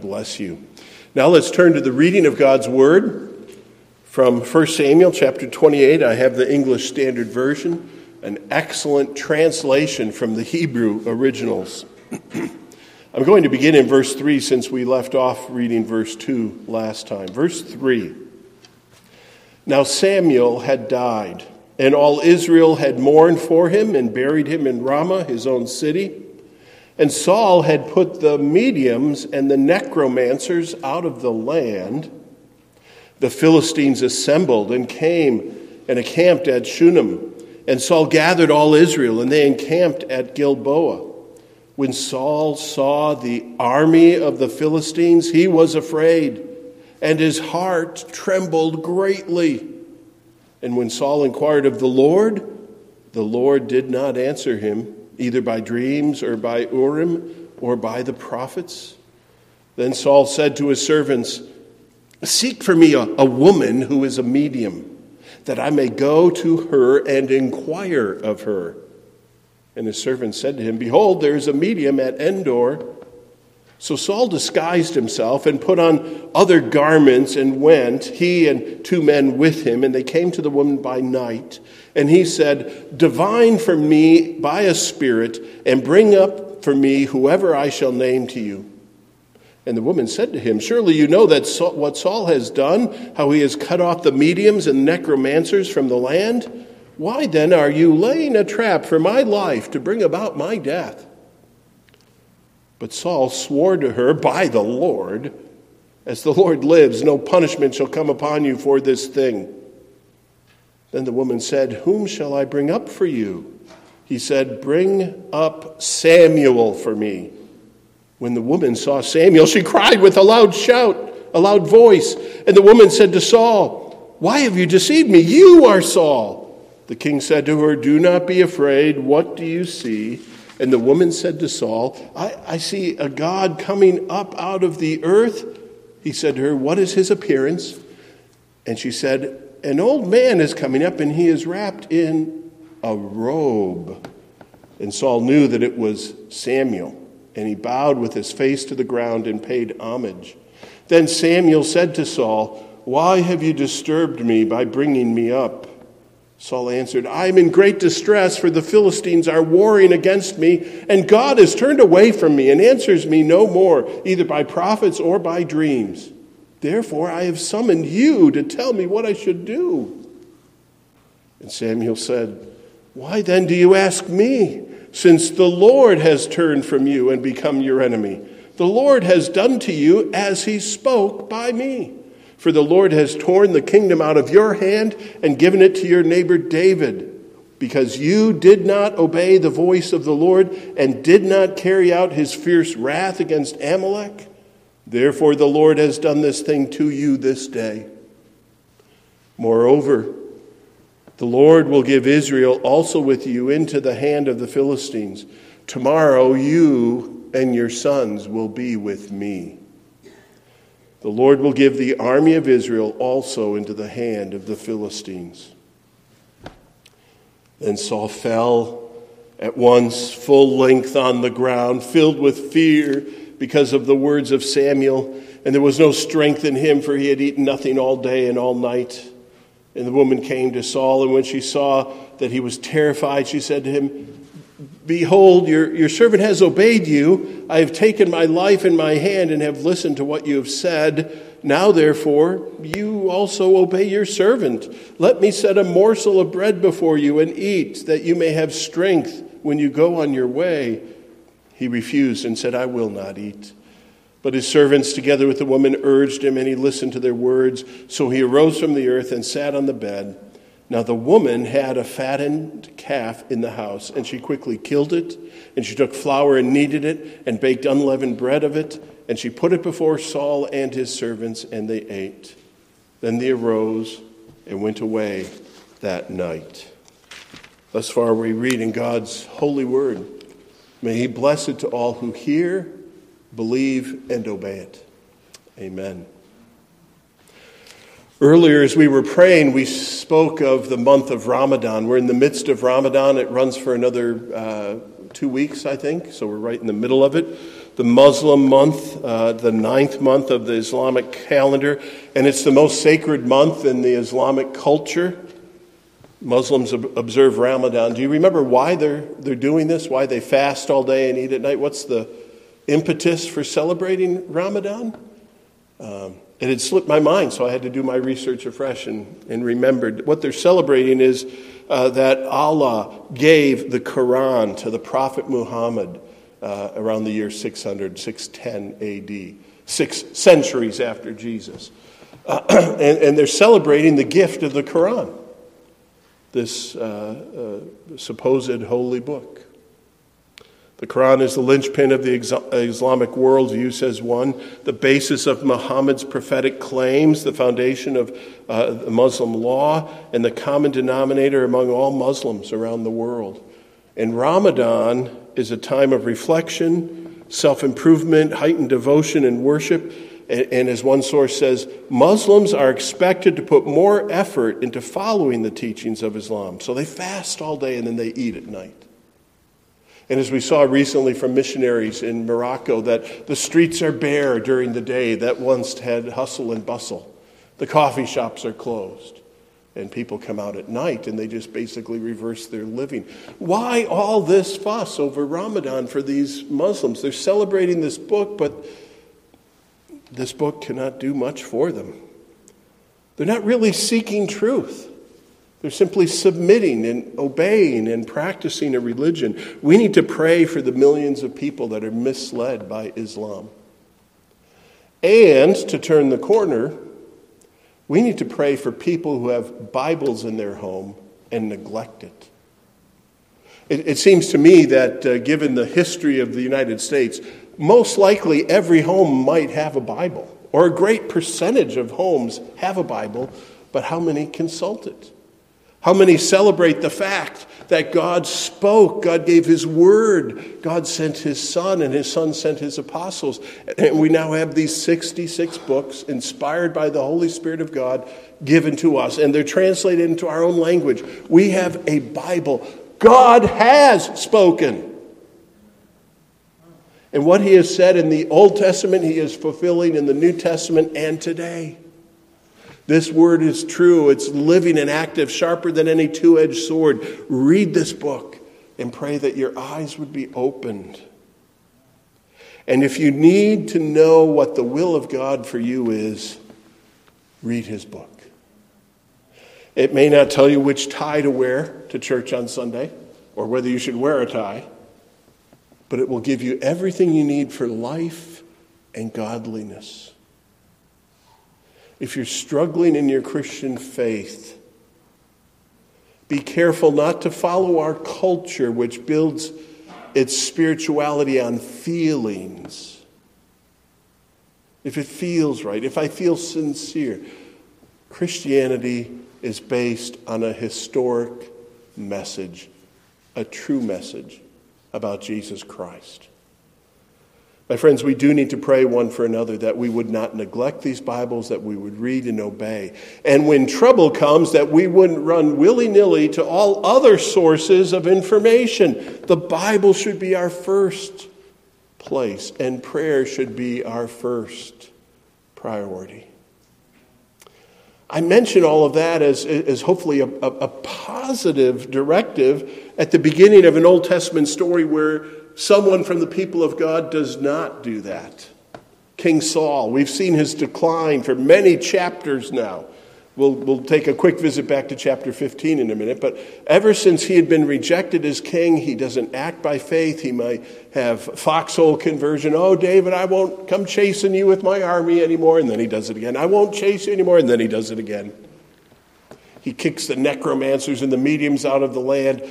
Bless you. Now let's turn to the reading of God's Word from 1 Samuel chapter 28. I have the English Standard Version, an excellent translation from the Hebrew originals. I'm going to begin in verse 3 since we left off reading verse 2 last time. Verse 3 Now Samuel had died, and all Israel had mourned for him and buried him in Ramah, his own city. And Saul had put the mediums and the necromancers out of the land. The Philistines assembled and came and encamped at Shunem. And Saul gathered all Israel, and they encamped at Gilboa. When Saul saw the army of the Philistines, he was afraid, and his heart trembled greatly. And when Saul inquired of the Lord, the Lord did not answer him either by dreams or by Urim or by the prophets. Then Saul said to his servants, Seek for me a, a woman who is a medium, that I may go to her and inquire of her. And his servant said to him, Behold, there is a medium at Endor. So Saul disguised himself and put on other garments and went, he and two men with him, and they came to the woman by night. And he said, Divine for me by a spirit, and bring up for me whoever I shall name to you. And the woman said to him, Surely you know that Saul, what Saul has done, how he has cut off the mediums and necromancers from the land? Why then are you laying a trap for my life to bring about my death? But Saul swore to her by the Lord, As the Lord lives, no punishment shall come upon you for this thing. Then the woman said, Whom shall I bring up for you? He said, Bring up Samuel for me. When the woman saw Samuel, she cried with a loud shout, a loud voice. And the woman said to Saul, Why have you deceived me? You are Saul. The king said to her, Do not be afraid. What do you see? And the woman said to Saul, I, I see a God coming up out of the earth. He said to her, What is his appearance? And she said, An old man is coming up, and he is wrapped in a robe. And Saul knew that it was Samuel, and he bowed with his face to the ground and paid homage. Then Samuel said to Saul, Why have you disturbed me by bringing me up? Saul answered, I am in great distress, for the Philistines are warring against me, and God has turned away from me and answers me no more, either by prophets or by dreams. Therefore, I have summoned you to tell me what I should do. And Samuel said, Why then do you ask me, since the Lord has turned from you and become your enemy? The Lord has done to you as he spoke by me. For the Lord has torn the kingdom out of your hand and given it to your neighbor David, because you did not obey the voice of the Lord and did not carry out his fierce wrath against Amalek. Therefore, the Lord has done this thing to you this day. Moreover, the Lord will give Israel also with you into the hand of the Philistines. Tomorrow, you and your sons will be with me. The Lord will give the army of Israel also into the hand of the Philistines. Then Saul fell at once, full length on the ground, filled with fear because of the words of Samuel. And there was no strength in him, for he had eaten nothing all day and all night. And the woman came to Saul, and when she saw that he was terrified, she said to him, Behold, your, your servant has obeyed you. I have taken my life in my hand and have listened to what you have said. Now, therefore, you also obey your servant. Let me set a morsel of bread before you and eat, that you may have strength when you go on your way. He refused and said, I will not eat. But his servants, together with the woman, urged him, and he listened to their words. So he arose from the earth and sat on the bed. Now the woman had a fattened calf in the house, and she quickly killed it, and she took flour and kneaded it, and baked unleavened bread of it, and she put it before Saul and his servants, and they ate. Then they arose and went away that night. Thus far we read in God's holy word. May he bless it to all who hear, believe, and obey it. Amen. Earlier, as we were praying, we spoke of the month of Ramadan. We're in the midst of Ramadan. It runs for another uh, two weeks, I think, so we're right in the middle of it. the Muslim month, uh, the ninth month of the Islamic calendar, and it's the most sacred month in the Islamic culture. Muslims observe Ramadan. Do you remember why they're, they're doing this? Why they fast all day and eat at night? What's the impetus for celebrating Ramadan? Um, it had slipped my mind, so I had to do my research afresh and, and remembered. What they're celebrating is uh, that Allah gave the Quran to the Prophet Muhammad uh, around the year 600, 610 AD, six centuries after Jesus. Uh, and, and, they're celebrating the gift of the Quran, this uh, uh, supposed holy book. The Quran is the linchpin of the Islamic worldview, says one, the basis of Muhammad's prophetic claims, the foundation of uh, Muslim law, and the common denominator among all Muslims around the world. And Ramadan is a time of reflection, self improvement, heightened devotion, and worship. And, as one source says, Muslims are expected to put more effort into following the teachings of Islam. So they fast all day and then they eat at night. And as we saw recently from missionaries in Morocco, that the streets are bare during the day that once had hustle and bustle. The coffee shops are closed. And people come out at night and they just basically reverse their living. Why all this fuss over Ramadan for these Muslims? They're celebrating this book, but this book cannot do much for them. They're not really seeking truth. They're simply submitting and obeying and practicing a religion. We need to pray for the millions of people that are misled by Islam. And to turn the corner, we need to pray for people who have Bibles in their home and neglect it. It, it seems to me that uh, given the history of the United States, most likely every home might have a Bible, or a great percentage of homes have a Bible, but how many consult it? How many celebrate the fact that God spoke, God gave His word, God sent His Son, and His Son sent His apostles. And we now have these 66 books inspired by the Holy Spirit of God given to us, and they're translated into our own language. We have a Bible. God has spoken. And what He has said in the Old Testament, He is fulfilling in the New Testament and today. This word is true. It's living and active, sharper than any two edged sword. Read this book and pray that your eyes would be opened. And if you need to know what the will of God for you is, read his book. It may not tell you which tie to wear to church on Sunday or whether you should wear a tie, but it will give you everything you need for life and godliness if you're struggling in your Christian faith, be careful not to follow our culture, which builds its spirituality on feelings. If it feels right, if I feel sincere, Christianity is based on a historic message, a true message about Jesus Christ. My friends, we do need to pray one for another that we would not neglect these Bibles, that we would read and obey. And when trouble comes, that we wouldn't run willy nilly to all other sources of information. The Bible should be our first place, and prayer should be our first priority. I mention all of that as, as hopefully a, a, a positive directive at the beginning of an Old Testament story where Someone from the people of God does not do that. King Saul, we've seen his decline for many chapters now. We'll, we'll take a quick visit back to chapter 15 in a minute. But ever since he had been rejected as king, he doesn't act by faith. He might have foxhole conversion. Oh, David, I won't come chasing you with my army anymore. And then he does it again. I won't chase you anymore. And then he does it again. He kicks the necromancers and the mediums out of the land.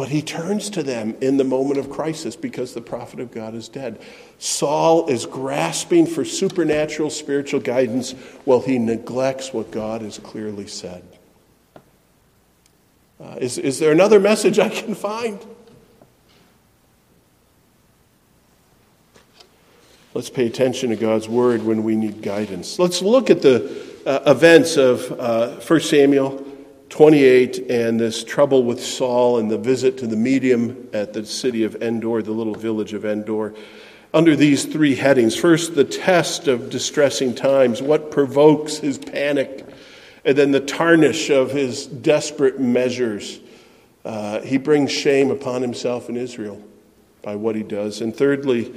But he turns to them in the moment of crisis because the prophet of God is dead. Saul is grasping for supernatural spiritual guidance while he neglects what God has clearly said. Uh, is, is there another message I can find? Let's pay attention to God's word when we need guidance. Let's look at the uh, events of uh, 1 Samuel 28 and this trouble with Saul and the visit to the medium at the city of Endor, the little village of Endor. under these three headings. First, the test of distressing times, what provokes his panic, and then the tarnish of his desperate measures. Uh, he brings shame upon himself and Israel by what he does. And thirdly,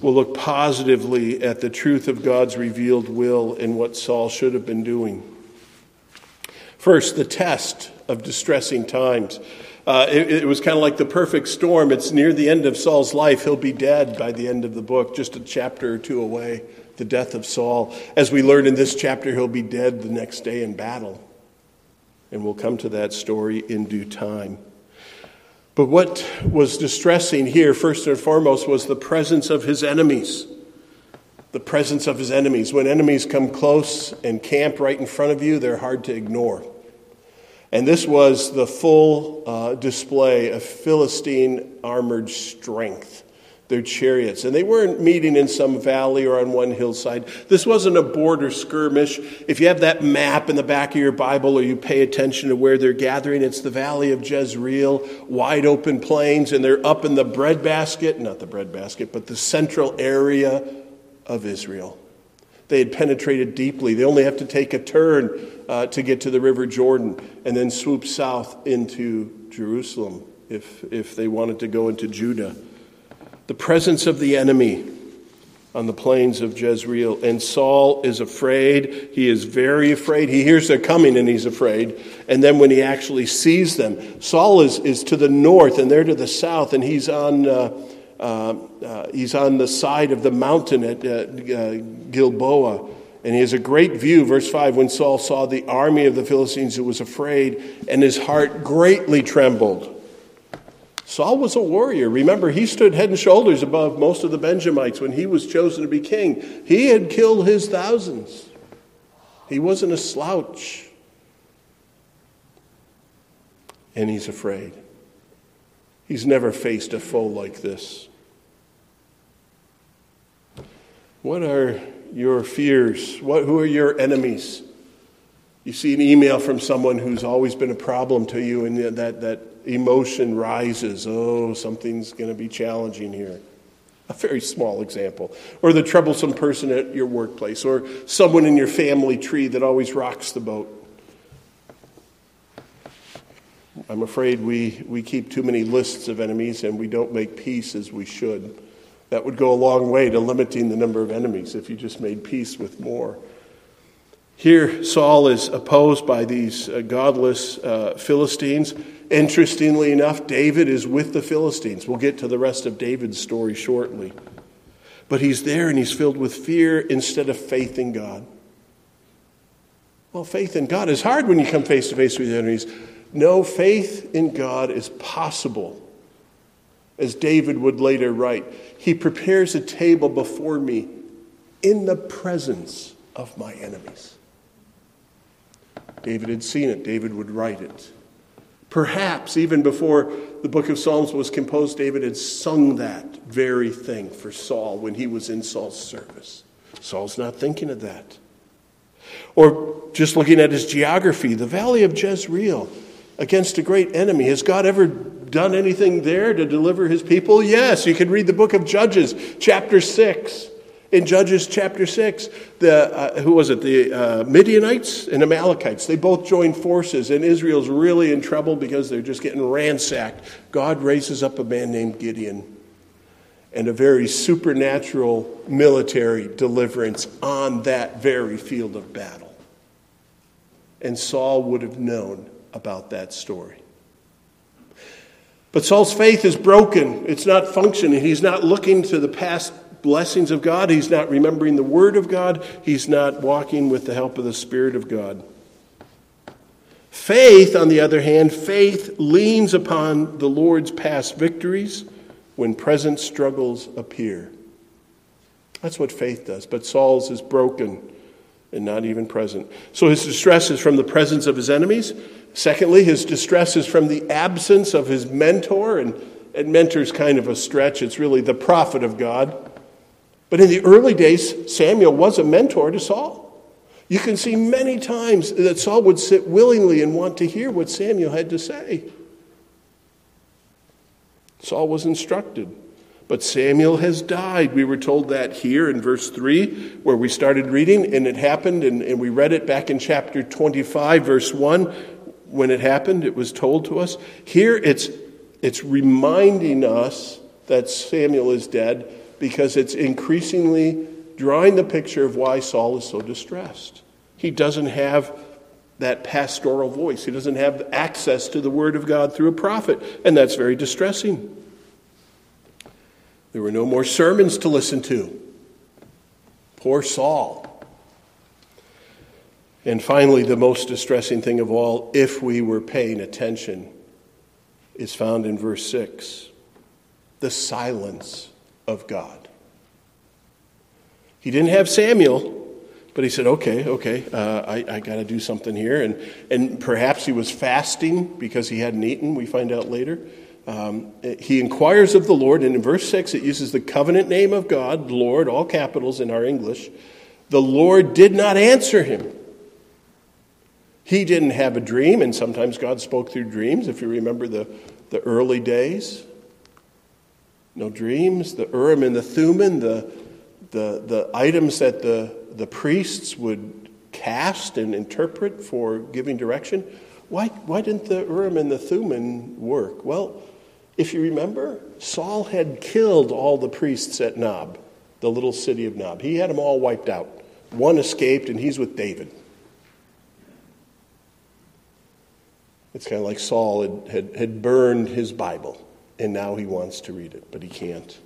we'll look positively at the truth of God's revealed will and what Saul should have been doing. First, the test of distressing times. Uh, it, it, was kind of like the perfect storm. It's near the end of Saul's life. He'll be dead by the end of the book, just a chapter or two away, the death of Saul. As we learn in this chapter, he'll be dead the next day in battle. And we'll come to that story in due time. But what was distressing here, first and foremost, was the presence of his enemies. The presence of his enemies. When enemies come close and camp right in front of you, they're hard to ignore. And this was the full uh, display of Philistine armored strength, their chariots. And they weren't meeting in some valley or on one hillside. This wasn't a border skirmish. If you have that map in the back of your Bible or you pay attention to where they're gathering, it's the valley of Jezreel, wide open plains, and they're up in the breadbasket, not the breadbasket, but the central area of Israel. They had penetrated deeply. They only have to take a turn uh, to get to the River Jordan and then swoop south into Jerusalem if, if they wanted to go into Judah. The presence of the enemy on the plains of Jezreel. And Saul is afraid. He is very afraid. He hears they're coming and he's afraid. And then when he actually sees them, Saul is, is to the north and they're to the south, and he's on. Uh, he's on the side of the mountain at uh, uh, Gilboa. And he has a great view. Verse 5 When Saul saw the army of the Philistines, he was afraid, and his heart greatly trembled. Saul was a warrior. Remember, he stood head and shoulders above most of the Benjamites when he was chosen to be king. He had killed his thousands, he wasn't a slouch. And he's afraid. He's never faced a foe like this. What are your fears? What, who are your enemies? You see an email from someone who's always been a problem to you, and that, that emotion rises. Oh, something's going to be challenging here. A very small example. Or the troublesome person at your workplace, or someone in your family tree that always rocks the boat. I'm afraid we, we keep too many lists of enemies and we don't make peace as we should. That would go a long way to limiting the number of enemies if you just made peace with more. Here, Saul is opposed by these uh, godless uh, Philistines. Interestingly enough, David is with the Philistines. We'll get to the rest of David's story shortly. But he's there and he's filled with fear instead of faith in God. Well, faith in God is hard when you come face to face with enemies. No, faith in God is possible as David would later write, He prepares a table before me in the presence of my enemies. David had seen it, David would write it. Perhaps even before the book of Psalms was composed, David had sung that very thing for Saul when he was in Saul's service. Saul's not thinking of that. Or just looking at his geography, the valley of Jezreel against a great enemy. Has God ever done anything there to deliver his people? Yes. You can read the book of Judges, chapter 6. In Judges chapter 6, the, uh, who was it? The uh, Midianites and Amalekites. They both joined forces, and Israel's really in trouble because they're just getting ransacked. God raises up a man named Gideon and a very supernatural military deliverance on that very field of battle. And Saul would have known about that story. But Saul's faith is broken. It's not functioning. He's not looking to the past blessings of God. He's not remembering the Word of God. He's not walking with the help of the Spirit of God. Faith, on the other hand, faith leans upon the Lord's past victories when present struggles appear. That's what faith does. But Saul's is broken and not even present. So his distress is from the presence of his enemies. Secondly, his distress is from the absence of his mentor, and, and mentor's kind of a stretch. It's really the prophet of God. But in the early days, Samuel was a mentor to Saul. You can see many times that Saul would sit willingly and want to hear what Samuel had to say. Saul was instructed. But Samuel has died. We were told that here in verse 3, where we started reading, and it happened, and, and we read it back in chapter 25, verse 1. When it happened, it was told to us. Here it's, it's reminding us that Samuel is dead because it's increasingly drawing the picture of why Saul is so distressed. He doesn't have that pastoral voice, he doesn't have access to the word of God through a prophet, and that's very distressing. There were no more sermons to listen to. Poor Saul. And finally, the most distressing thing of all, if we were paying attention, is found in verse 6 the silence of God. He didn't have Samuel, but he said, okay, okay, uh, I, I got to do something here. And, and perhaps he was fasting because he hadn't eaten, we find out later. Um, he inquires of the Lord, and in verse 6, it uses the covenant name of God, Lord, all capitals in our English. The Lord did not answer him. He didn't have a dream, and sometimes God spoke through dreams, if you remember the, the early days. No dreams. The Urim and the Thummim, the, the, the items that the, the priests would cast and interpret for giving direction. Why, why didn't the Urim and the Thummim work? Well, if you remember, Saul had killed all the priests at Nob, the little city of Nob. He had them all wiped out. One escaped, and he's with David. It's kind of like Saul had, had, had burned his Bible, and now he wants to read it, but he can't.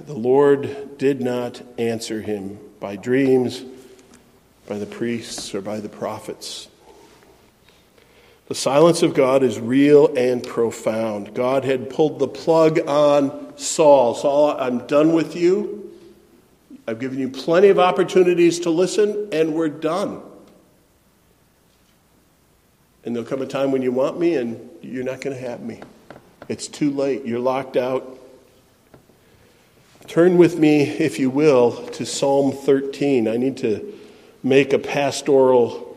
The Lord did not answer him by dreams, by the priests, or by the prophets. The silence of God is real and profound. God had pulled the plug on Saul. Saul, I'm done with you. I've given you plenty of opportunities to listen, and we're done. And there'll come a time when you want me, and you're not going to have me. It's too late. You're locked out. Turn with me, if you will, to Psalm 13. I need to make a pastoral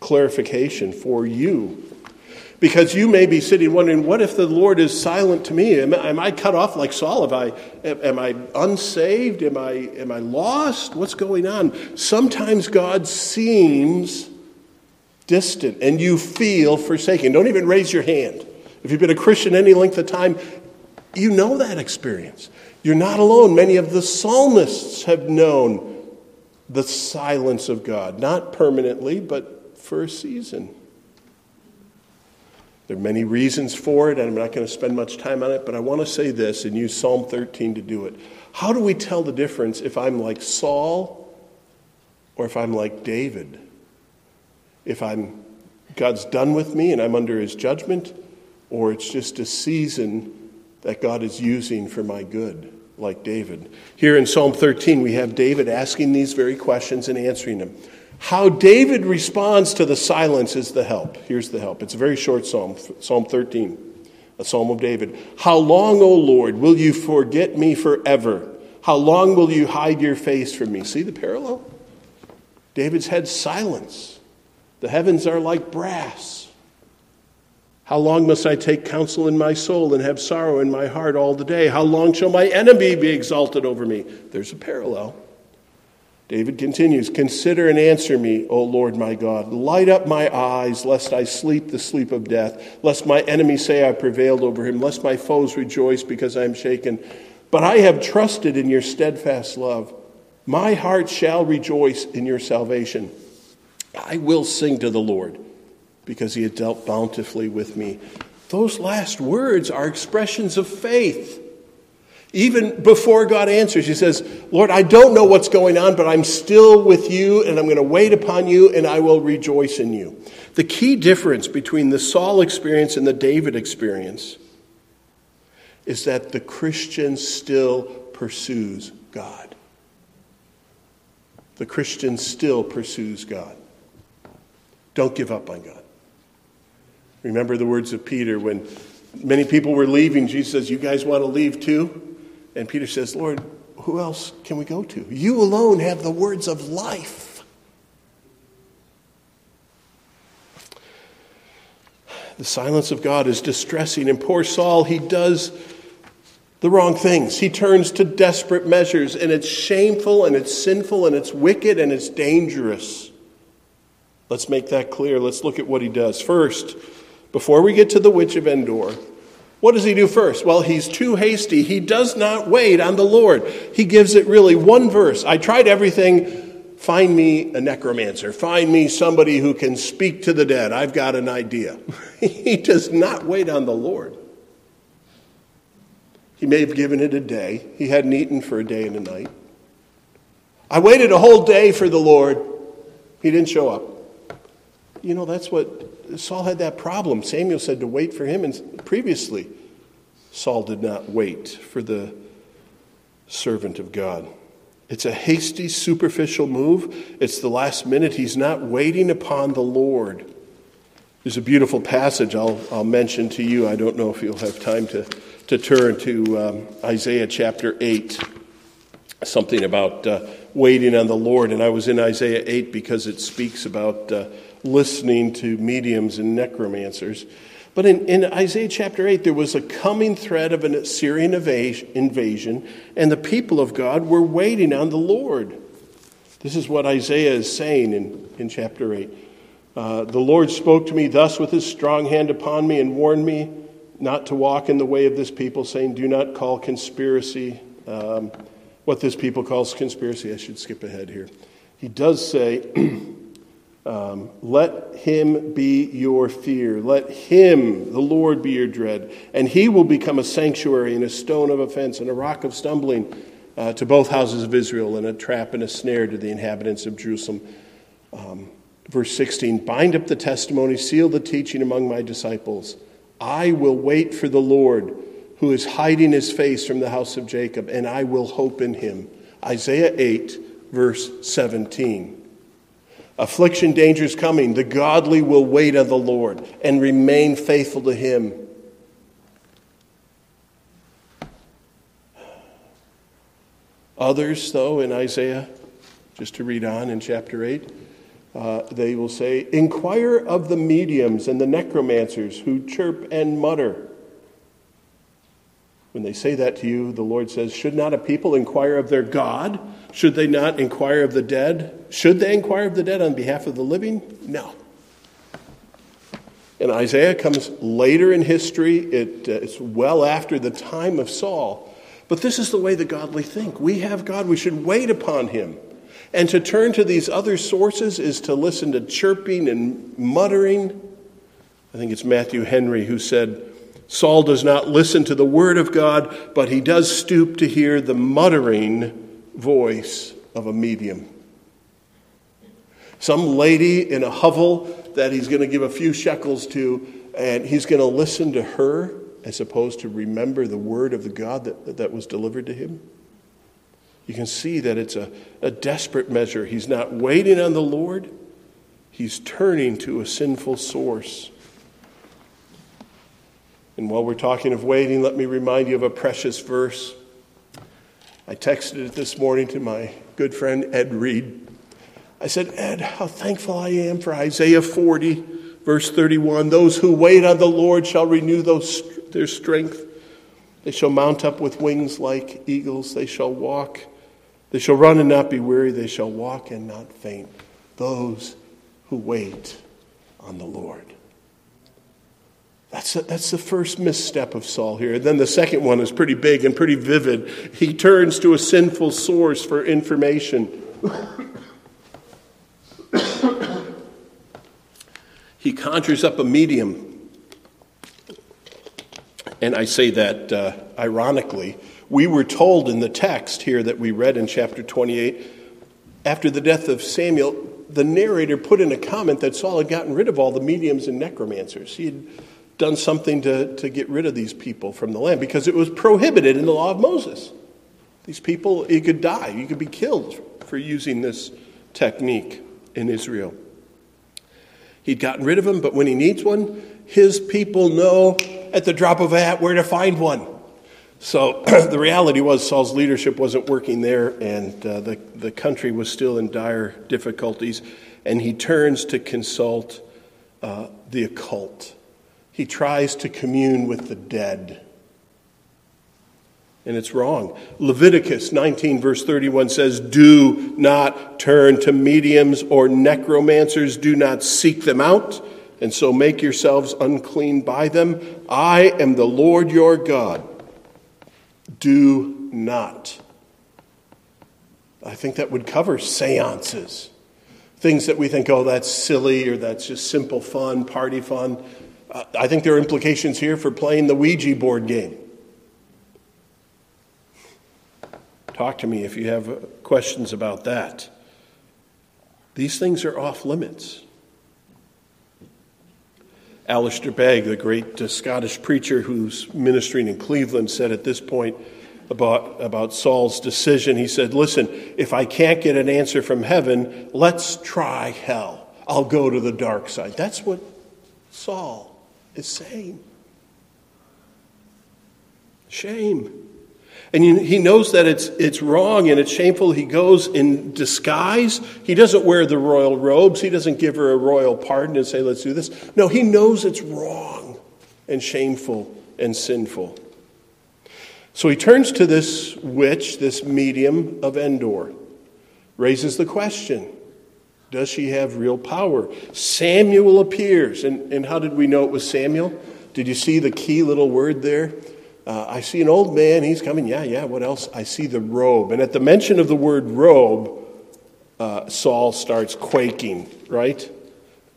clarification for you. Because you may be sitting wondering, what if the Lord is silent to me? Am, am I cut off like Saul? Am I, am I unsaved? Am I, am I lost? What's going on? Sometimes God seems distant and you feel forsaken. Don't even raise your hand. If you've been a Christian any length of time, you know that experience. You're not alone. Many of the psalmists have known the silence of God, not permanently, but for a season. There are many reasons for it, and I'm not going to spend much time on it, but I want to say this and use Psalm 13 to do it. How do we tell the difference if I'm like Saul or if I'm like David? If I'm God's done with me and I'm under his judgment, or it's just a season that God is using for my good, like David. Here in Psalm 13, we have David asking these very questions and answering them. How David responds to the silence is the help. Here's the help. It's a very short psalm, Psalm 13, a psalm of David. How long, O Lord, will you forget me forever? How long will you hide your face from me? See the parallel? David's had silence. The heavens are like brass. How long must I take counsel in my soul and have sorrow in my heart all the day? How long shall my enemy be exalted over me? There's a parallel. David continues Consider and answer me, O Lord my God. Light up my eyes, lest I sleep the sleep of death, lest my enemies say I prevailed over him, lest my foes rejoice because I am shaken. But I have trusted in your steadfast love. My heart shall rejoice in your salvation. I will sing to the Lord because he has dealt bountifully with me. Those last words are expressions of faith. Even before God answers, he says, Lord, I don't know what's going on, but I'm still with you, and I'm going to wait upon you, and I will rejoice in you. The key difference between the Saul experience and the David experience is that the Christian still pursues God. The Christian still pursues God. Don't give up on God. Remember the words of Peter when many people were leaving. Jesus says, You guys want to leave too? And Peter says, Lord, who else can we go to? You alone have the words of life. The silence of God is distressing. And poor Saul, he does the wrong things. He turns to desperate measures, and it's shameful, and it's sinful, and it's wicked, and it's dangerous. Let's make that clear. Let's look at what he does. First, before we get to the witch of Endor, what does he do first? Well, he's too hasty. He does not wait on the Lord. He gives it really one verse. I tried everything. Find me a necromancer. Find me somebody who can speak to the dead. I've got an idea. he does not wait on the Lord. He may have given it a day. He hadn't eaten for a day and a night. I waited a whole day for the Lord. He didn't show up. You know, that's what Saul had that problem. Samuel said to wait for him, and previously, Saul did not wait for the servant of God. It's a hasty, superficial move. It's the last minute. He's not waiting upon the Lord. There's a beautiful passage I'll, I'll mention to you. I don't know if you'll have time to, to turn to um, Isaiah chapter 8. Something about uh, waiting on the Lord. And I was in Isaiah 8 because it speaks about. Uh, listening to mediums and necromancers. But in, in, Isaiah chapter 8, there was a coming threat of an Assyrian invasion, and the people of God were waiting on the Lord. This is what Isaiah is saying in, in chapter 8. Uh, the Lord spoke to me thus with his strong hand upon me and warned me not to walk in the way of this people, saying, Do not call conspiracy. Um, what this people calls conspiracy, I should skip ahead here. He does say, Um, let him be your fear. Let him, the Lord, be your dread. And he will become a sanctuary and a stone of offense and a rock of stumbling uh, to both houses of Israel and a trap and a snare to the inhabitants of Jerusalem. Um, verse 16 Bind up the testimony, seal the teaching among my disciples. I will wait for the Lord who is hiding his face from the house of Jacob, and I will hope in him. Isaiah 8, verse 17. Affliction, dangers coming. The godly will wait on the Lord and remain faithful to Him. Others, though, in Isaiah, just to read on in chapter 8, uh, they will say, Inquire of the mediums and the necromancers who chirp and mutter. When they say that to you, the Lord says, Should not a people inquire of their God? Should they not inquire of the dead? Should they inquire of the dead on behalf of the living? No. And Isaiah comes later in history, it, uh, it's well after the time of Saul. But this is the way the godly think. We have God, we should wait upon him. And to turn to these other sources is to listen to chirping and muttering. I think it's Matthew Henry who said, Saul does not listen to the word of God, but he does stoop to hear the muttering voice of a medium. Some lady in a hovel that he's going to give a few shekels to, and he's going to listen to her as opposed to remember the word of the God that, that was delivered to him. You can see that it's a, a desperate measure. He's not waiting on the Lord, he's turning to a sinful source. And while we're talking of waiting, let me remind you of a precious verse I texted it this morning to my good friend Ed Reed. I said, Ed, how thankful I am for Isaiah 40, verse 31. Those who wait on the Lord shall renew those, their strength. They shall mount up with wings like eagles. They shall walk. They shall run and not be weary. They shall walk and not faint. Those who wait on the Lord. That's, a, that's the first misstep of Saul here. And then the second one is pretty big and pretty vivid. He turns to a sinful source for information. he conjures up a medium. And I say that uh, ironically. We were told in the text here that we read in chapter 28, after the death of Samuel, the narrator put in a comment that Saul had gotten rid of all the mediums and necromancers. He had done something to, to get rid of these people from the land because it was prohibited in the law of Moses. These people, you could die, you could be killed for using this technique in Israel. He'd gotten rid of them, but when he needs one, his people know at the drop of a hat where to find one. So the reality was Saul's leadership wasn't working there, and uh, the, the country was still in dire difficulties. And he turns to consult uh, the occult he tries to commune with the dead. and it's wrong. Leviticus 19, verse 31 says, Do not turn to mediums or necromancers, do not seek them out, and so make yourselves unclean by them. I am the Lord your God. Do not. I think that would cover seances. Things that we think, oh, that's silly or that's just simple fun, party fun. Uh, I think there are implications here for playing the Ouija board game. Talk to me if you have questions about that. These things are off limits. Alistair Begg, the great uh, Scottish preacher who's ministering in Cleveland, said at this point about, about Saul's decision, he said, Listen, if I can't get an answer from heaven, let's try hell. I'll go to the dark side. That's what Saul is saying. Shame. And he knows that it's, it's wrong and it's shameful. He goes in disguise. He doesn't wear the royal robes. He doesn't give her a royal pardon and say, let's do this. No, he knows it's wrong and shameful and sinful. So he turns to this witch, this medium of Endor, raises the question Does she have real power? Samuel appears. And, and how did we know it was Samuel? Did you see the key little word there? Uh, I see an old man, he's coming. Yeah, yeah, what else? I see the robe. And at the mention of the word robe, uh, Saul starts quaking, right?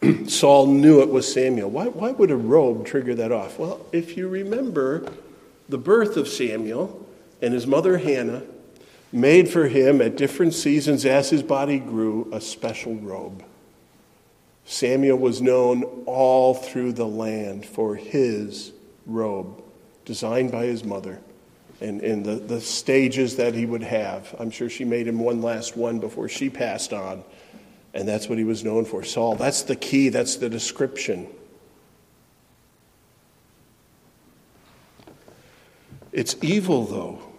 Saul knew it was Samuel. Why, why would a robe trigger that off? Well, if you remember the birth of Samuel and his mother Hannah, made for him at different seasons as his body grew a special robe. Samuel was known all through the land for his robe designed by his mother and, and the, the stages that he would have. I'm sure she made him one last one before she passed on. And that's what he was known for. Saul, that's the key, that's the description. It's evil, though.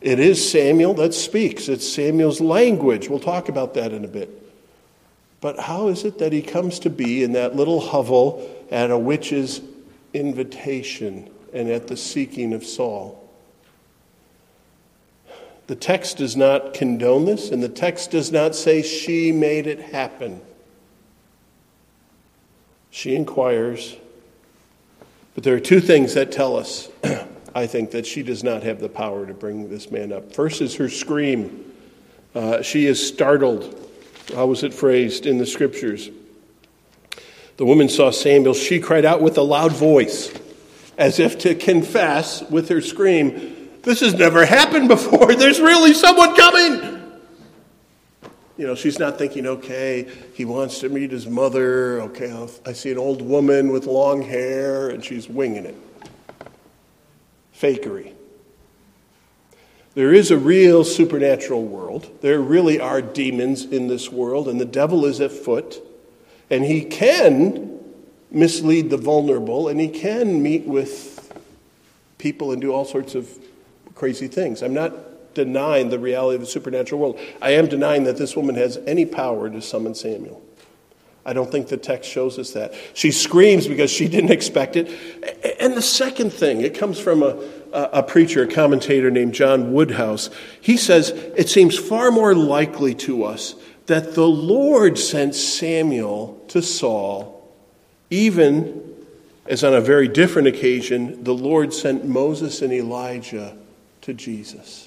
It is Samuel that speaks, it's Samuel's language. We'll talk about that in a bit. But how is it that he comes to be in that little hovel at a witch's invitation? and at the seeking of Saul. The text does not condone this, and the text does not say she made it happen. She inquires. But there are two things that tell us, I think, that she does not have the power to bring this man up. First is her scream. Uh, she is startled. How was it phrased in the scriptures? The woman saw Samuel. She cried out with a loud voice as if to confess with her scream, This has never happened before. There's really someone coming. You know, she's not thinking, okay, he wants to meet his mother. Okay, I see an old woman with long hair, and she's winging it. Fakery. There is a real supernatural world. There really are demons in this world, and the devil is at foot. And he can mislead the vulnerable, and he can meet with people and do all sorts of crazy things. I'm not denying the reality of the supernatural world. I am denying that this woman has any power to summon Samuel. I don't think the text shows us that. She screams because she didn't expect it. And the second thing, it comes from a, a preacher, a commentator named John Woodhouse. He says, It seems far more likely to us that the Lord sent Samuel to Saul even as on a very different occasion, the Lord sent Moses and Elijah to Jesus.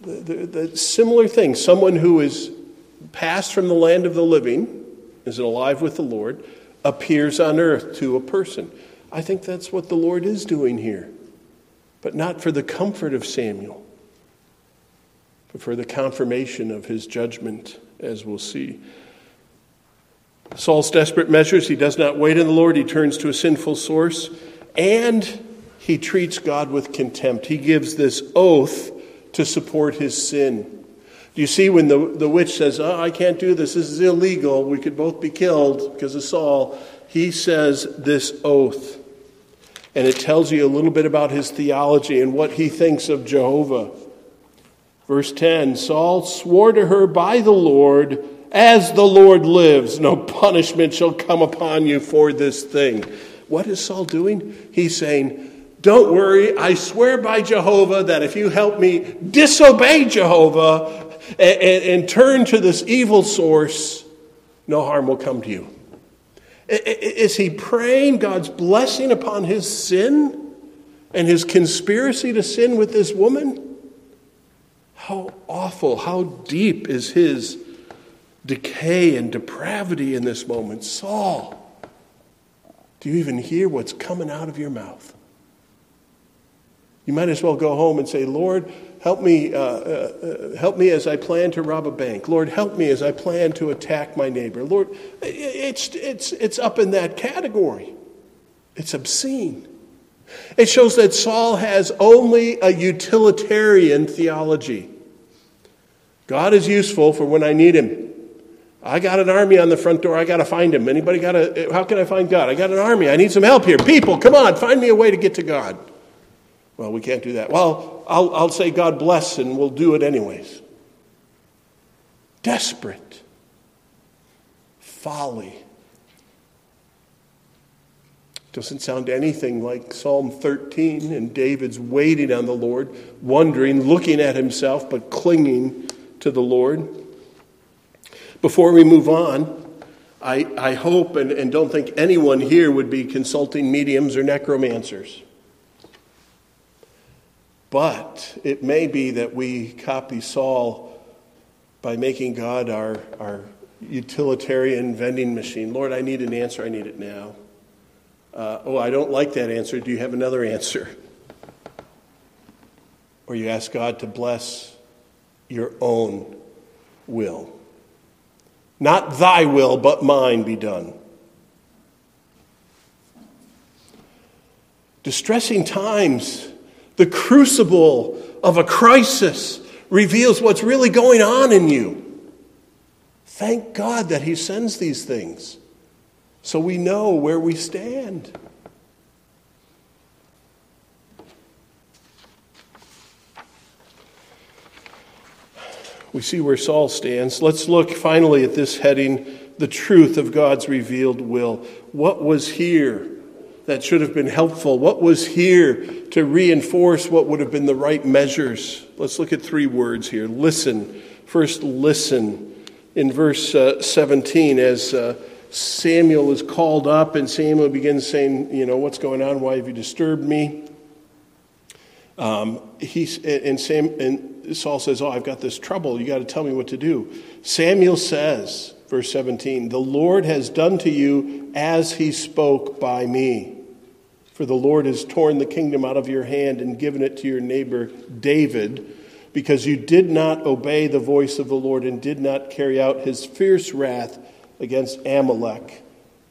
The, the, the, similar thing someone who is passed from the land of the living, is it alive with the Lord, appears on earth to a person. I think that's what the Lord is doing here, but not for the comfort of Samuel, but for the confirmation of his judgment, as we'll see. Saul's desperate measures, he does not wait on the Lord, he turns to a sinful source, and he treats God with contempt. He gives this oath to support his sin. Do you see when the, the witch says, Oh, I can't do this, this is illegal, we could both be killed because of Saul? He says this oath. And it tells you a little bit about his theology and what he thinks of Jehovah. Verse 10 Saul swore to her by the Lord as the Lord lives, no punishment shall come upon you for this thing. What is Saul doing? He's saying, Don't worry, I swear by Jehovah that if you help me disobey Jehovah and, and, and turn to this evil source, no harm will come to you. Is he praying God's blessing upon his sin and his conspiracy to sin with this woman? How awful, how deep is his decay and depravity in this moment? Saul, do you even hear what's coming out of your mouth? You might as well go home and say, Lord, help me, uh, uh, uh, help me as I plan to rob a bank. Lord, help me as I plan to attack my neighbor. Lord, it's, it's, it's up in that category. It's obscene. It shows that Saul has only a utilitarian theology. God is useful for when I need him. I got an army on the front door. I got to find him. Anybody got a? How can I find God? I got an army. I need some help here. People, come on, find me a way to get to God. Well, we can't do that. Well, I'll, I'll say God bless and we'll do it anyways. Desperate. Folly. Doesn't sound anything like Psalm 13 and David's waiting on the Lord, wondering, looking at himself, but clinging to the Lord. Before we move on, I, I hope and, and don't think anyone here would be consulting mediums or necromancers. But it may be that we copy Saul by making God our, our utilitarian vending machine. Lord, I need an answer. I need it now. Uh, oh, I don't like that answer. Do you have another answer? Or you ask God to bless your own will. Not thy will, but mine be done. Distressing times the crucible of a crisis reveals what's really going on in you. Thank God that He sends these things so we know where we stand. We see where Saul stands. Let's look finally at this heading the truth of God's revealed will. What was here that should have been helpful? What was here to reinforce what would have been the right measures? Let's look at three words here. Listen. First, listen. In verse uh, 17, as uh, Samuel is called up and Samuel begins saying, You know, what's going on? Why have you disturbed me? Um, he's, and, Sam, and Saul says, Oh, I've got this trouble. You got to tell me what to do. Samuel says, verse 17, The Lord has done to you as he spoke by me. For the Lord has torn the kingdom out of your hand and given it to your neighbor David, because you did not obey the voice of the Lord and did not carry out his fierce wrath against Amalek.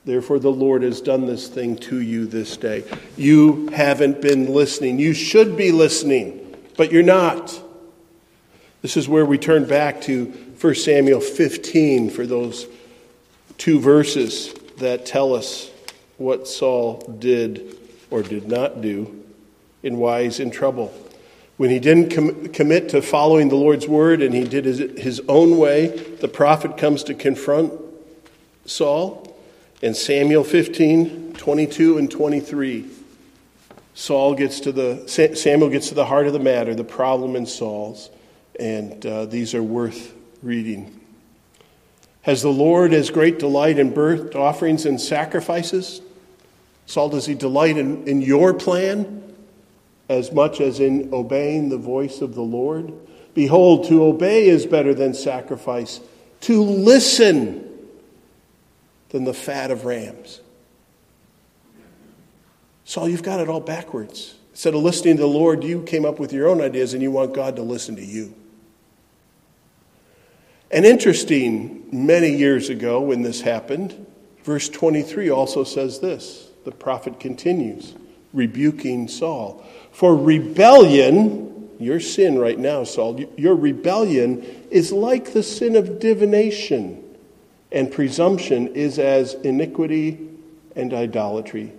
Therefore, the Lord has done this thing to you this day. You haven't been listening. You should be listening, but you're not. This is where we turn back to 1 Samuel 15 for those two verses that tell us what Saul did or did not do and why he's in trouble. When he didn't com- commit to following the Lord's word and he did his, his own way, the prophet comes to confront Saul. In Samuel 15, 22 and 23, Saul gets to the, Samuel gets to the heart of the matter, the problem in Saul's, and uh, these are worth reading. Has the Lord as great delight in burnt offerings and sacrifices? Saul, does he delight in, in your plan as much as in obeying the voice of the Lord? Behold, to obey is better than sacrifice, to listen than the fat of rams. Saul, you've got it all backwards. Instead of listening to the Lord, you came up with your own ideas and you want God to listen to you. And interesting, many years ago when this happened, verse 23 also says this. The prophet continues, rebuking Saul. For rebellion, your sin right now, Saul, your rebellion is like the sin of divination, and presumption is as iniquity and idolatry.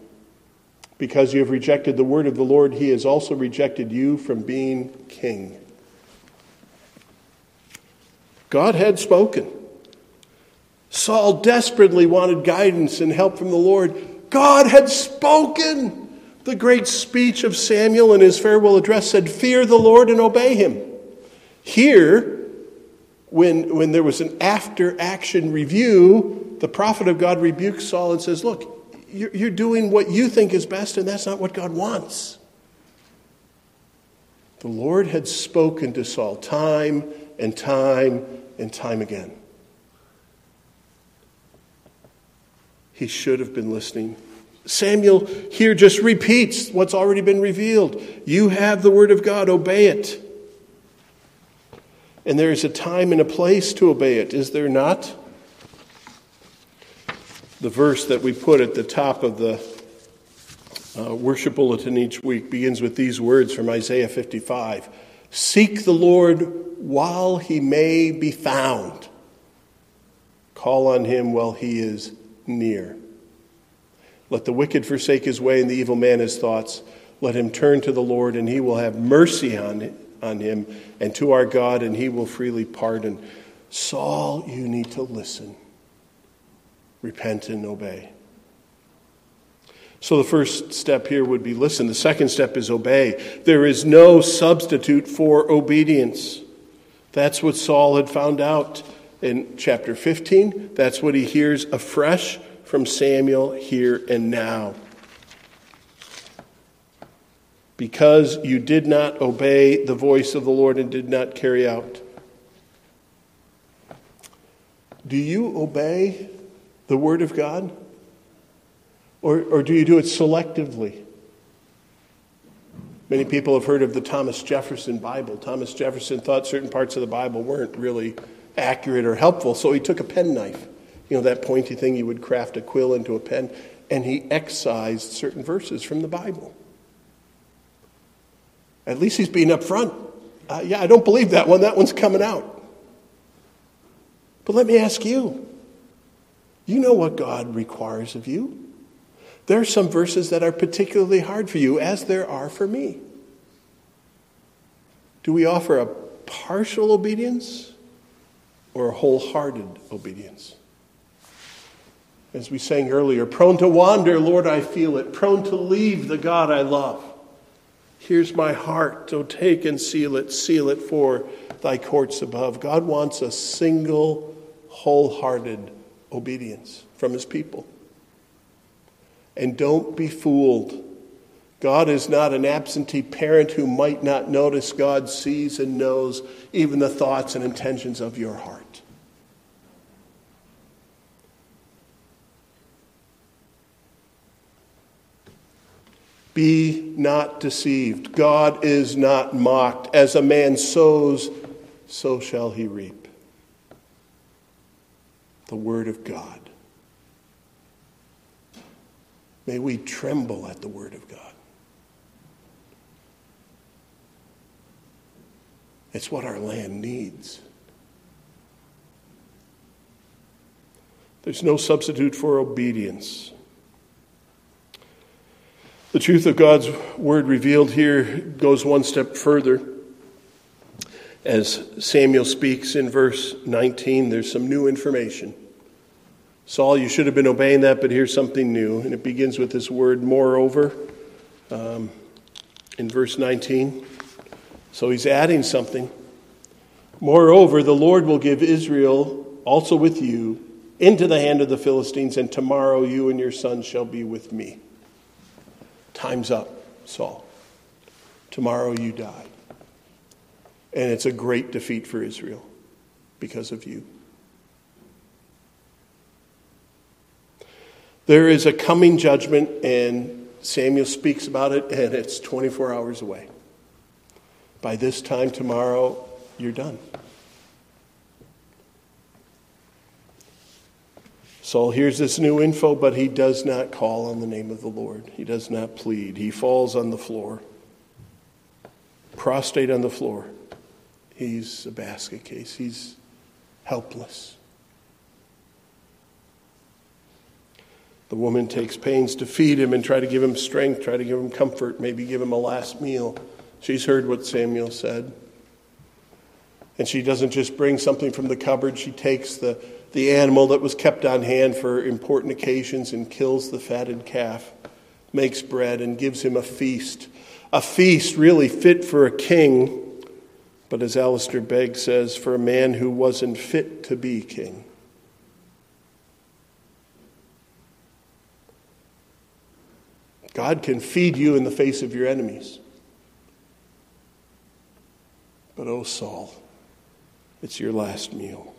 Because you have rejected the word of the Lord, he has also rejected you from being king. God had spoken. Saul desperately wanted guidance and help from the Lord. God had spoken. The great speech of Samuel in his farewell address said, Fear the Lord and obey him. Here, when, when there was an after action review, the prophet of God rebukes Saul and says, Look, you're, you're doing what you think is best, and that's not what God wants. The Lord had spoken to Saul time and time and time again. He should have been listening. Samuel here just repeats what's already been revealed. You have the word of God, obey it. And there is a time and a place to obey it, is there not? The verse that we put at the top of the uh, worship bulletin each week begins with these words from Isaiah 55 Seek the Lord while he may be found, call on him while he is near. Let the wicked forsake his way and the evil man his thoughts. Let him turn to the Lord, and he will have mercy on, on him, and to our God, and he will freely pardon. Saul, you need to listen, repent, and obey. So the first step here would be listen. The second step is obey. There is no substitute for obedience. That's what Saul had found out in chapter 15. That's what he hears afresh from Samuel here and now. Because you did not obey the voice of the Lord and did not carry out. Do you obey the Word of God? Or, or do you do it selectively? Many people have heard of the Thomas Jefferson Bible. Thomas Jefferson thought certain parts of the Bible weren't really accurate or helpful, so he took a penknife, you know, that pointy thing you would craft a quill into a pen, and he excised certain verses from the Bible. At least he's being upfront. Uh, yeah, I don't believe that one. That one's coming out. But let me ask you you know what God requires of you? There are some verses that are particularly hard for you, as there are for me. Do we offer a partial obedience or a wholehearted obedience? As we sang earlier, prone to wander, Lord, I feel it, prone to leave the God I love. Here's my heart, so take and seal it, seal it for thy courts above. God wants a single, wholehearted obedience from his people. And don't be fooled. God is not an absentee parent who might not notice. God sees and knows even the thoughts and intentions of your heart. Be not deceived. God is not mocked. As a man sows, so shall he reap. The Word of God. May we tremble at the Word of God. It's what our land needs. There's no substitute for obedience. The truth of God's word revealed here goes one step further. As Samuel speaks in verse 19, there's some new information. Saul, you should have been obeying that, but here's something new. And it begins with this word, moreover, um, in verse 19. So he's adding something. Moreover, the Lord will give Israel also with you into the hand of the Philistines, and tomorrow you and your sons shall be with me. Time's up, Saul. Tomorrow you die. And it's a great defeat for Israel because of you. There is a coming judgment, and Samuel speaks about it, and it's 24 hours away. By this time tomorrow, you're done. Saul hears this new info, but he does not call on the name of the Lord. He does not plead. He falls on the floor, prostrate on the floor. He's a basket case, he's helpless. The woman takes pains to feed him and try to give him strength, try to give him comfort, maybe give him a last meal. She's heard what Samuel said. And she doesn't just bring something from the cupboard, she takes the, the animal that was kept on hand for important occasions and kills the fatted calf. makes bread and gives him a feast. A feast really fit for a king, but as Alistair Begg says, for a man who wasn't fit to be king. God can feed you in the face of your enemies. But oh, Saul, it's your last meal.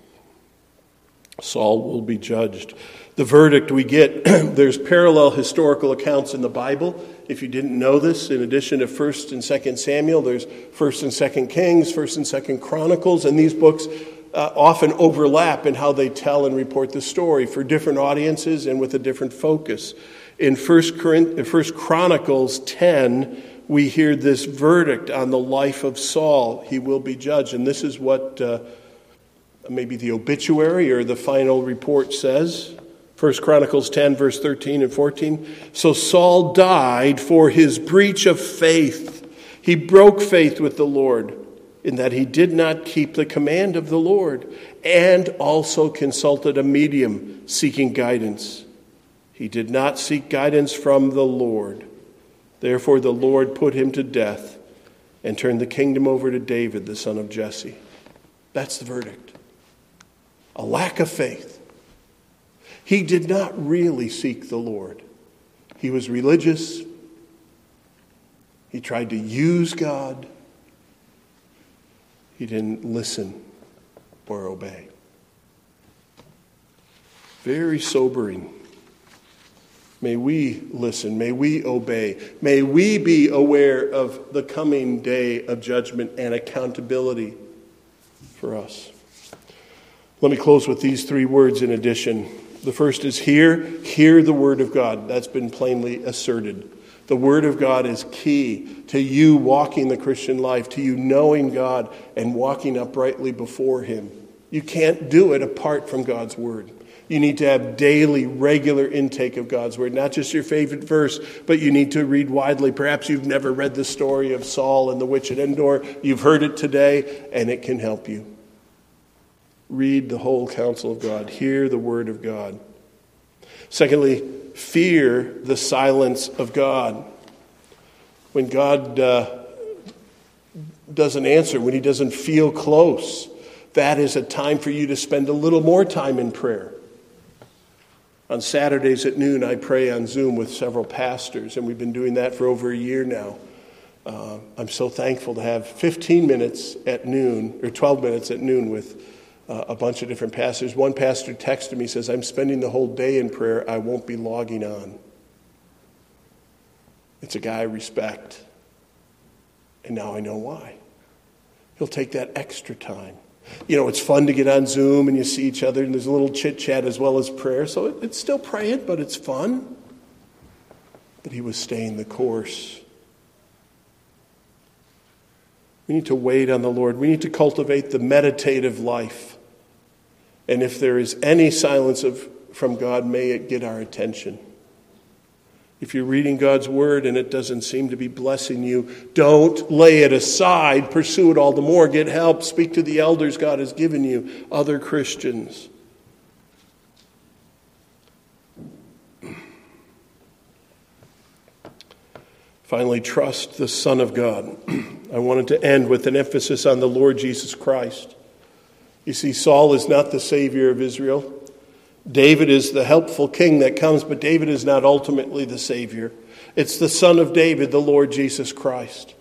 Saul will be judged. The verdict we get, there's parallel historical accounts in the Bible. If you didn't know this, in addition to 1st and 2nd Samuel, there's 1st and 2nd Kings, 1st and 2nd Chronicles, and these books uh, often overlap in how they tell and report the story for different audiences and with a different focus. In 1st Chronicles 10, we hear this verdict on the life of Saul. He will be judged. And this is what uh, maybe the obituary or the final report says. 1 Chronicles 10, verse 13 and 14. So Saul died for his breach of faith. He broke faith with the Lord in that he did not keep the command of the Lord and also consulted a medium seeking guidance. He did not seek guidance from the Lord. Therefore, the Lord put him to death and turned the kingdom over to David, the son of Jesse. That's the verdict. A lack of faith. He did not really seek the Lord. He was religious. He tried to use God. He didn't listen or obey. Very sobering. May we listen. May we obey. May we be aware of the coming day of judgment and accountability for us. Let me close with these three words in addition. The first is hear, hear the word of God. That's been plainly asserted. The word of God is key to you walking the Christian life, to you knowing God and walking uprightly before Him. You can't do it apart from God's word. You need to have daily, regular intake of God's Word, not just your favorite verse, but you need to read widely. Perhaps you've never read the story of Saul and the witch at Endor. You've heard it today, and it can help you. Read the whole counsel of God, hear the Word of God. Secondly, fear the silence of God. When God uh, doesn't answer, when He doesn't feel close, that is a time for you to spend a little more time in prayer. On Saturdays at noon, I pray on Zoom with several pastors, and we've been doing that for over a year now. Uh, I'm so thankful to have 15 minutes at noon, or 12 minutes at noon, with uh, a bunch of different pastors. One pastor texted me, says, I'm spending the whole day in prayer, I won't be logging on. It's a guy I respect, and now I know why. He'll take that extra time you know, it's fun to get on Zoom and you see each other and there's a little chit chat as well as prayer. So it, it's still praying, but it's fun. But he was staying the course. We need to wait on the Lord. We need to cultivate the meditative life. And if there is any silence of, from God, may it get our attention. If you're reading God's word and it doesn't seem to be blessing you, don't lay it aside. Pursue it all the more. Get help. Speak to the elders God has given you, other Christians. Finally, trust the Son of God. I wanted to end with an emphasis on the Lord Jesus Christ. You see, Saul is not the Savior of Israel. David is the helpful king that comes, but David is not ultimately the Savior. It's the Son of David, the Lord Jesus Christ.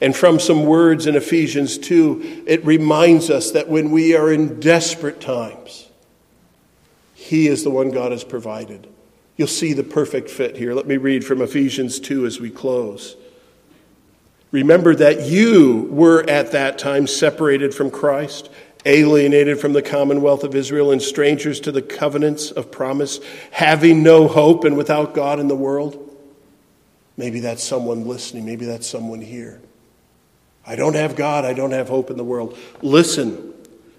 And from some words in Ephesians 2, it reminds us that when we are in desperate times, He is the one God has provided. You'll see the perfect fit here. Let me read from Ephesians 2 as we close. Remember that you were at that time separated from Christ alienated from the commonwealth of Israel and strangers to the covenants of promise, having no hope and without God in the world? Maybe that's someone listening. Maybe that's someone here. I don't have God. I don't have hope in the world. Listen.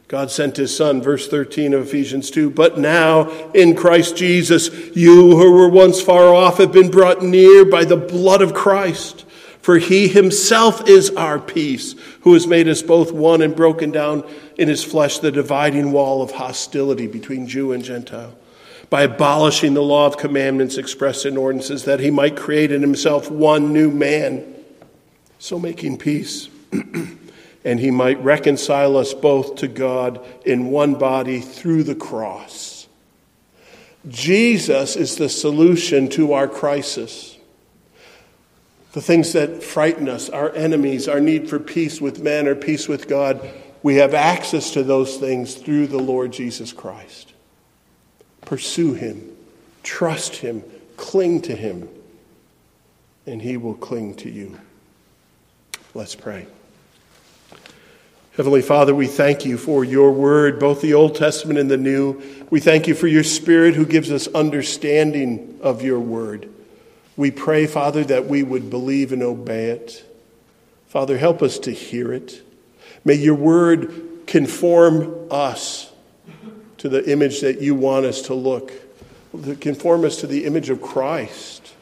God sent his son, verse 13 of Ephesians 2. But now, in Christ Jesus, you who were once far off have been brought near by the blood of Christ. For he himself is our peace, who has made us both one and broken down in his flesh the dividing wall of hostility between Jew and Gentile. by abolishing the law of commandments expressed in ordinances, that he might create in himself one new man, so making peace. and he might reconcile us both to God in one body through the cross. Jesus is the solution to our crisis. The things that frighten us, our enemies, our need for peace with men or peace with God, we have access to those things through the Lord Jesus Christ. Pursue him, trust him, cling to him, and he will cling to you. Let's pray. Heavenly Father, we thank you for your word, both the Old Testament and the New. We thank you for your Spirit who gives us understanding of your word. We pray, Father, that we would believe and obey it. Father, help us to hear it. May your word conform us to the image that you want us to look, conform us to the image of Christ.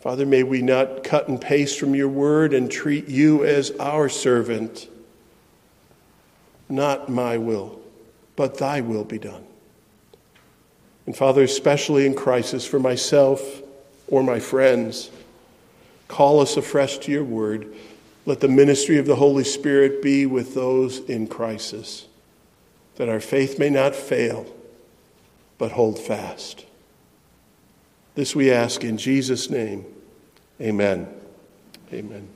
Father, may we not cut and paste from your word and treat you as our servant. Not my will, but thy will be done. And Father, especially in crisis for myself or my friends, call us afresh to your word. Let the ministry of the Holy Spirit be with those in crisis, that our faith may not fail, but hold fast. This we ask in Jesus' name. Amen. Amen.